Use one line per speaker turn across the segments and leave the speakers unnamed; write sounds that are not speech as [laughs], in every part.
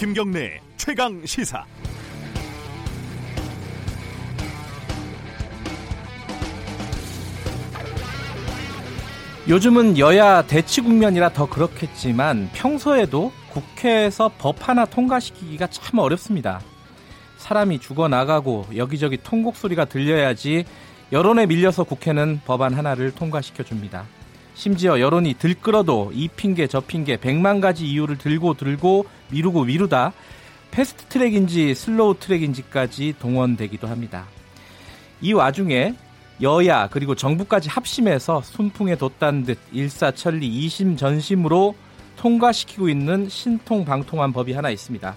김경래 최강 시사.
요즘은 여야 대치 국면이라 더 그렇겠지만 평소에도 국회에서 법 하나 통과시키기가 참 어렵습니다. 사람이 죽어나가고 여기저기 통곡 소리가 들려야지 여론에 밀려서 국회는 법안 하나를 통과시켜 줍니다. 심지어 여론이 들끓어도 이 핑계 저 핑계 백만 가지 이유를 들고 들고 미루고 미루다 패스트 트랙인지 slow track인지까지 동원되기도 합니다. 이 와중에 여야 그리고 정부까지 합심해서 순풍에 돛단 듯 일사천리 이심전심으로 통과시키고 있는 신통방통한 법이 하나 있습니다.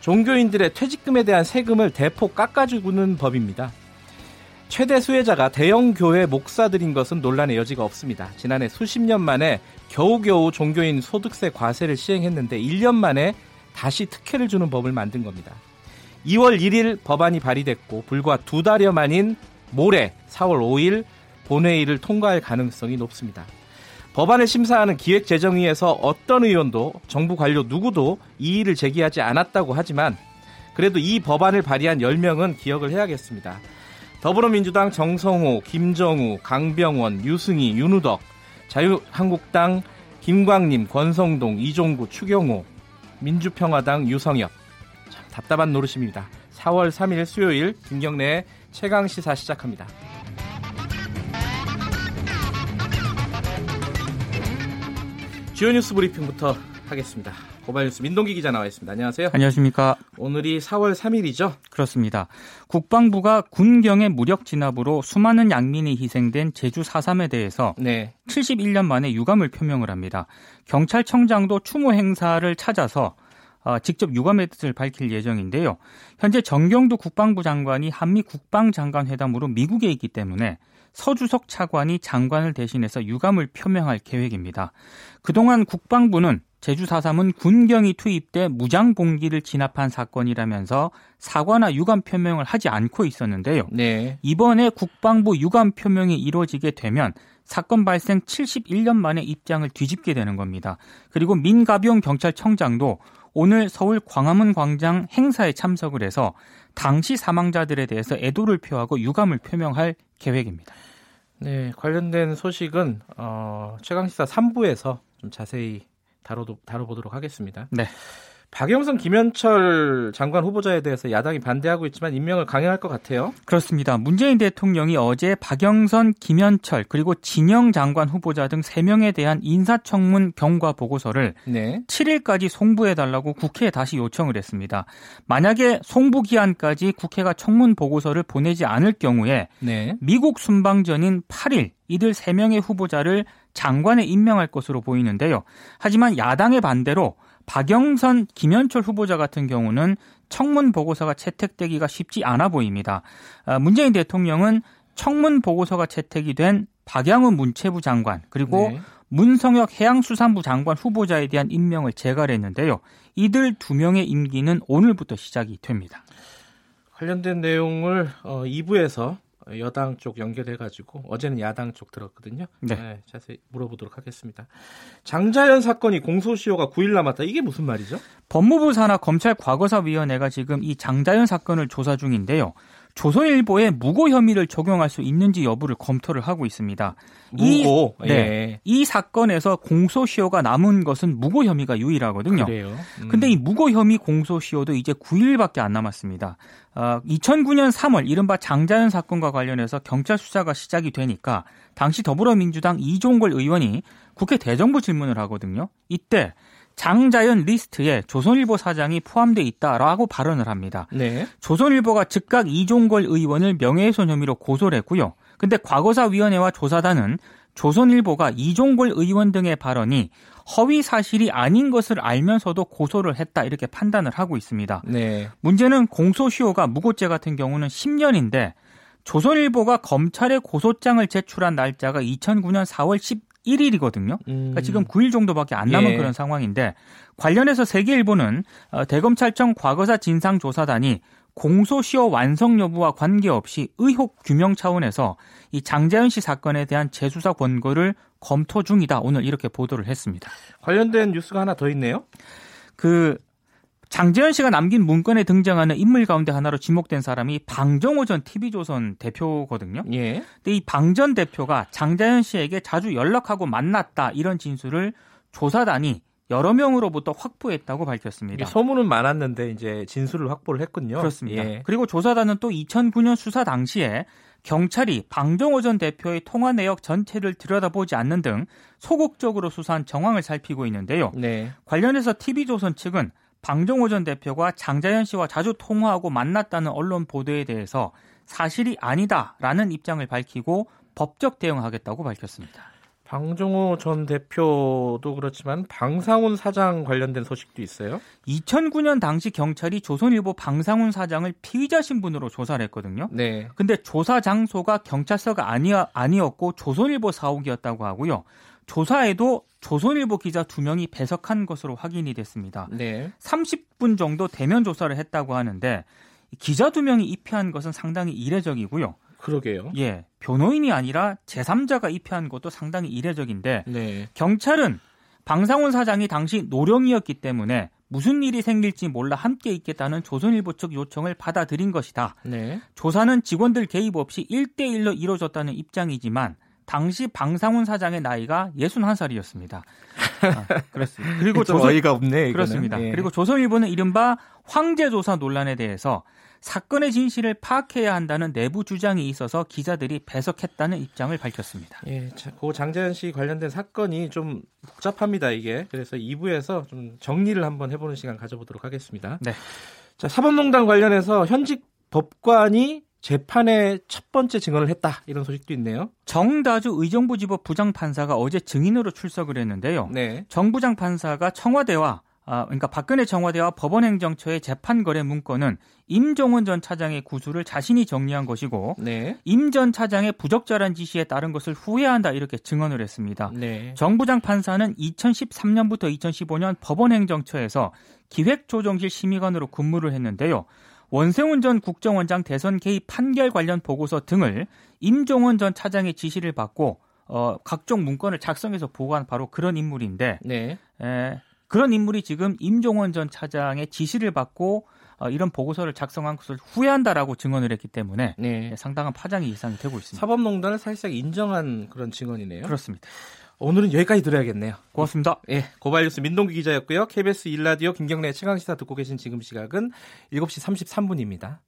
종교인들의 퇴직금에 대한 세금을 대폭 깎아주는 법입니다. 최대 수혜자가 대형 교회 목사들인 것은 논란의 여지가 없습니다. 지난해 수십 년 만에 겨우겨우 종교인 소득세 과세를 시행했는데 1년 만에 다시 특혜를 주는 법을 만든 겁니다. 2월 1일 법안이 발의됐고 불과 두 달여 만인 모레 4월 5일 본회의를 통과할 가능성이 높습니다. 법안을 심사하는 기획재정위에서 어떤 의원도 정부 관료 누구도 이의를 제기하지 않았다고 하지만 그래도 이 법안을 발의한 10명은 기억을 해야겠습니다. 더불어민주당 정성호, 김정우, 강병원, 유승희, 윤우덕, 자유한국당 김광림, 권성동, 이종구, 추경호, 민주평화당 유성엽. 참 답답한 노릇입니다. 4월 3일 수요일 김경래의 최강 시사 시작합니다. 주요 뉴스 브리핑부터 하겠습니다. 고발뉴스 민동기 기자 나와 있습니다. 안녕하세요.
안녕하십니까.
오늘이 4월 3일이죠?
그렇습니다. 국방부가 군경의 무력 진압으로 수많은 양민이 희생된 제주 4.3에 대해서 네. 71년 만에 유감을 표명을 합니다. 경찰청장도 추모 행사를 찾아서 어, 직접 유감의 뜻을 밝힐 예정인데요. 현재 정경두 국방부 장관이 한미 국방장관 회담으로 미국에 있기 때문에 서주석 차관이 장관을 대신해서 유감을 표명할 계획입니다. 그동안 국방부는 제주 4.3은 군경이 투입돼 무장 봉기를 진압한 사건이라면서 사과나 유감 표명을 하지 않고 있었는데요. 네. 이번에 국방부 유감 표명이 이루어지게 되면 사건 발생 71년 만에 입장을 뒤집게 되는 겁니다. 그리고 민가비용 경찰청장도 오늘 서울 광화문 광장 행사에 참석을 해서 당시 사망자들에 대해서 애도를 표하고 유감을 표명할 계획입니다.
네, 관련된 소식은 어, 최강시사 3부에서 좀 자세히 다뤄 다뤄보도록 하겠습니다. 네. 박영선, 김현철 장관 후보자에 대해서 야당이 반대하고 있지만 임명을 강행할 것 같아요.
그렇습니다. 문재인 대통령이 어제 박영선, 김현철 그리고 진영 장관 후보자 등 3명에 대한 인사청문 경과 보고서를 네. 7일까지 송부해 달라고 국회에 다시 요청을 했습니다. 만약에 송부 기한까지 국회가 청문 보고서를 보내지 않을 경우에 네. 미국 순방 전인 8일 이들 3명의 후보자를 장관에 임명할 것으로 보이는데요. 하지만 야당의 반대로 박영선, 김현철 후보자 같은 경우는 청문 보고서가 채택되기가 쉽지 않아 보입니다. 아, 문재인 대통령은 청문 보고서가 채택이 된 박양훈 문체부 장관 그리고 네. 문성혁 해양수산부 장관 후보자에 대한 임명을 재갈했는데요. 이들 두 명의 임기는 오늘부터 시작이 됩니다.
관련된 내용을 2부에서 어, 여당 쪽 연결해가지고 어제는 야당 쪽 들었거든요. 네. 네. 자세히 물어보도록 하겠습니다. 장자연 사건이 공소시효가 9일 남았다. 이게 무슨 말이죠?
법무부 산하 검찰 과거사위원회가 지금 이 장자연 사건을 조사 중인데요. 조선일보에 무고 혐의를 적용할 수 있는지 여부를 검토를 하고 있습니다.
무고.
이, 네, 예. 이 사건에서 공소시효가 남은 것은 무고 혐의가 유일하거든요.
그래요. 음.
근데 이 무고 혐의 공소시효도 이제 9일밖에 안 남았습니다. 어, 2009년 3월 이른바 장자연 사건과 관련해서 경찰 수사가 시작이 되니까 당시 더불어민주당 이종걸 의원이 국회 대정부 질문을 하거든요. 이때 장자연 리스트에 조선일보 사장이 포함돼 있다라고 발언을 합니다. 네. 조선일보가 즉각 이종걸 의원을 명예훼손 혐의로 고소를 했고요. 근데 과거사위원회와 조사단은 조선일보가 이종걸 의원 등의 발언이 허위 사실이 아닌 것을 알면서도 고소를 했다 이렇게 판단을 하고 있습니다. 네. 문제는 공소시효가 무고죄 같은 경우는 10년인데 조선일보가 검찰에 고소장을 제출한 날짜가 2009년 4월 10 1일이거든요. 그러니까 지금 9일 정도밖에 안 남은 예. 그런 상황인데 관련해서 세계 일보는 어, 대검찰청 과거사 진상조사단이 공소시효 완성 여부와 관계없이 의혹 규명 차원에서 이 장재현 씨 사건에 대한 재수사 권고를 검토 중이다. 오늘 이렇게 보도를 했습니다.
관련된 뉴스가 하나 더 있네요.
그 장재현 씨가 남긴 문건에 등장하는 인물 가운데 하나로 지목된 사람이 방정호 전 TV조선 대표거든요.
예.
근데 이 방 전 대표가 장자연 씨에게 자주 연락하고 만났다 이런 진술을 조사단이 여러 명으로부터 확보했다고 밝혔습니다.
소문은 많았는데 이제 진술을 확보를 했군요.
그렇습니다.
예.
그리고 조사단은 또 2009년 수사 당시에 경찰이 방정호 전 대표의 통화 내역 전체를 들여다보지 않는 등 소극적으로 수사한 정황을 살피고 있는데요.
네.
관련해서 TV조선 측은 방정호 전 대표가 장자연 씨와 자주 통화하고 만났다는 언론 보도에 대해서 사실이 아니다라는 입장을 밝히고 법적 대응하겠다고 밝혔습니다.
방종호 전 대표도 그렇지만 방상훈 사장 관련된 소식도 있어요.
2009년 당시 경찰이 조선일보 방상훈 사장을 피의자 신분으로 조사를 했거든요.
네.
근데 조사 장소가 경찰서가 아니, 아니었고 조선일보 사옥이었다고 하고요. 조사에도 조선일보 기자 두 명이 배석한 것으로 확인이 됐습니다.
네.
30분 정도 대면 조사를 했다고 하는데 기자 두 명이 입회한 것은 상당히 이례적이고요.
그러게요.
예, 변호인이 아니라 제3자가 입회한 것도 상당히 이례적인데
네.
경찰은 방상훈 사장이 당시 노령이었기 때문에 무슨 일이 생길지 몰라 함께 있겠다는 조선일보 측 요청을 받아들인 것이다.
네.
조사는 직원들 개입 없이 1대1로 이루어졌다는 입장이지만 당시 방상훈 사장의 나이가 61살이었습니다. 아, 그렇습니다. 그리고 [laughs]
좀
조선,
어이가 없네. 이거는.
그렇습니다.
예.
그리고 조선일보는 이른바 황제 조사 논란에 대해서 사건의 진실을 파악해야 한다는 내부 주장이 있어서 기자들이 배석했다는 입장을 밝혔습니다.
예, 자, 고 장재현 씨 관련된 사건이 좀 복잡합니다, 이게. 그래서 2부에서 좀 정리를 한번 해보는 시간 가져보도록 하겠습니다.
네.
자, 사법농단 관련해서 현직 법관이 재판에 첫 번째 증언을 했다. 이런 소식도 있네요.
정다주 의정부지법 부장판사가 어제 증인으로 출석을 했는데요.
네.
정 부장판사가 청와대와 아, 그러니까 박근혜 청와대와 법원행정처의 재판 거래 문건은 임종원 전 차장의 구수를 자신이 정리한 것이고
네.
임전 차장의 부적절한 지시에 따른 것을 후회한다 이렇게 증언을 했습니다.
네.
정 부장 판사는 2013년부터 2015년 법원행정처에서 기획조정실 심의관으로 근무를 했는데요. 원세훈 전 국정원장 대선 개입 판결 관련 보고서 등을 임종원 전 차장의 지시를 받고 어, 각종 문건을 작성해서 보고한 바로 그런 인물인데
네.
에, 그런 인물이 지금 임종원 전 차장의 지시를 받고 어, 이런 보고서를 작성한 것을 후회한다라고 증언을 했기 때문에
네.
상당한 파장이 예상이 되고 있습니다.
사법농단을 사실상 인정한 그런 증언이네요.
그렇습니다.
오늘은 여기까지 들어야겠네요.
고맙습니다.
예, 고발뉴스 민동기 기자였고요. KBS 일라디오 김경래 최강시사 듣고 계신 지금 시각은 7시 33분입니다.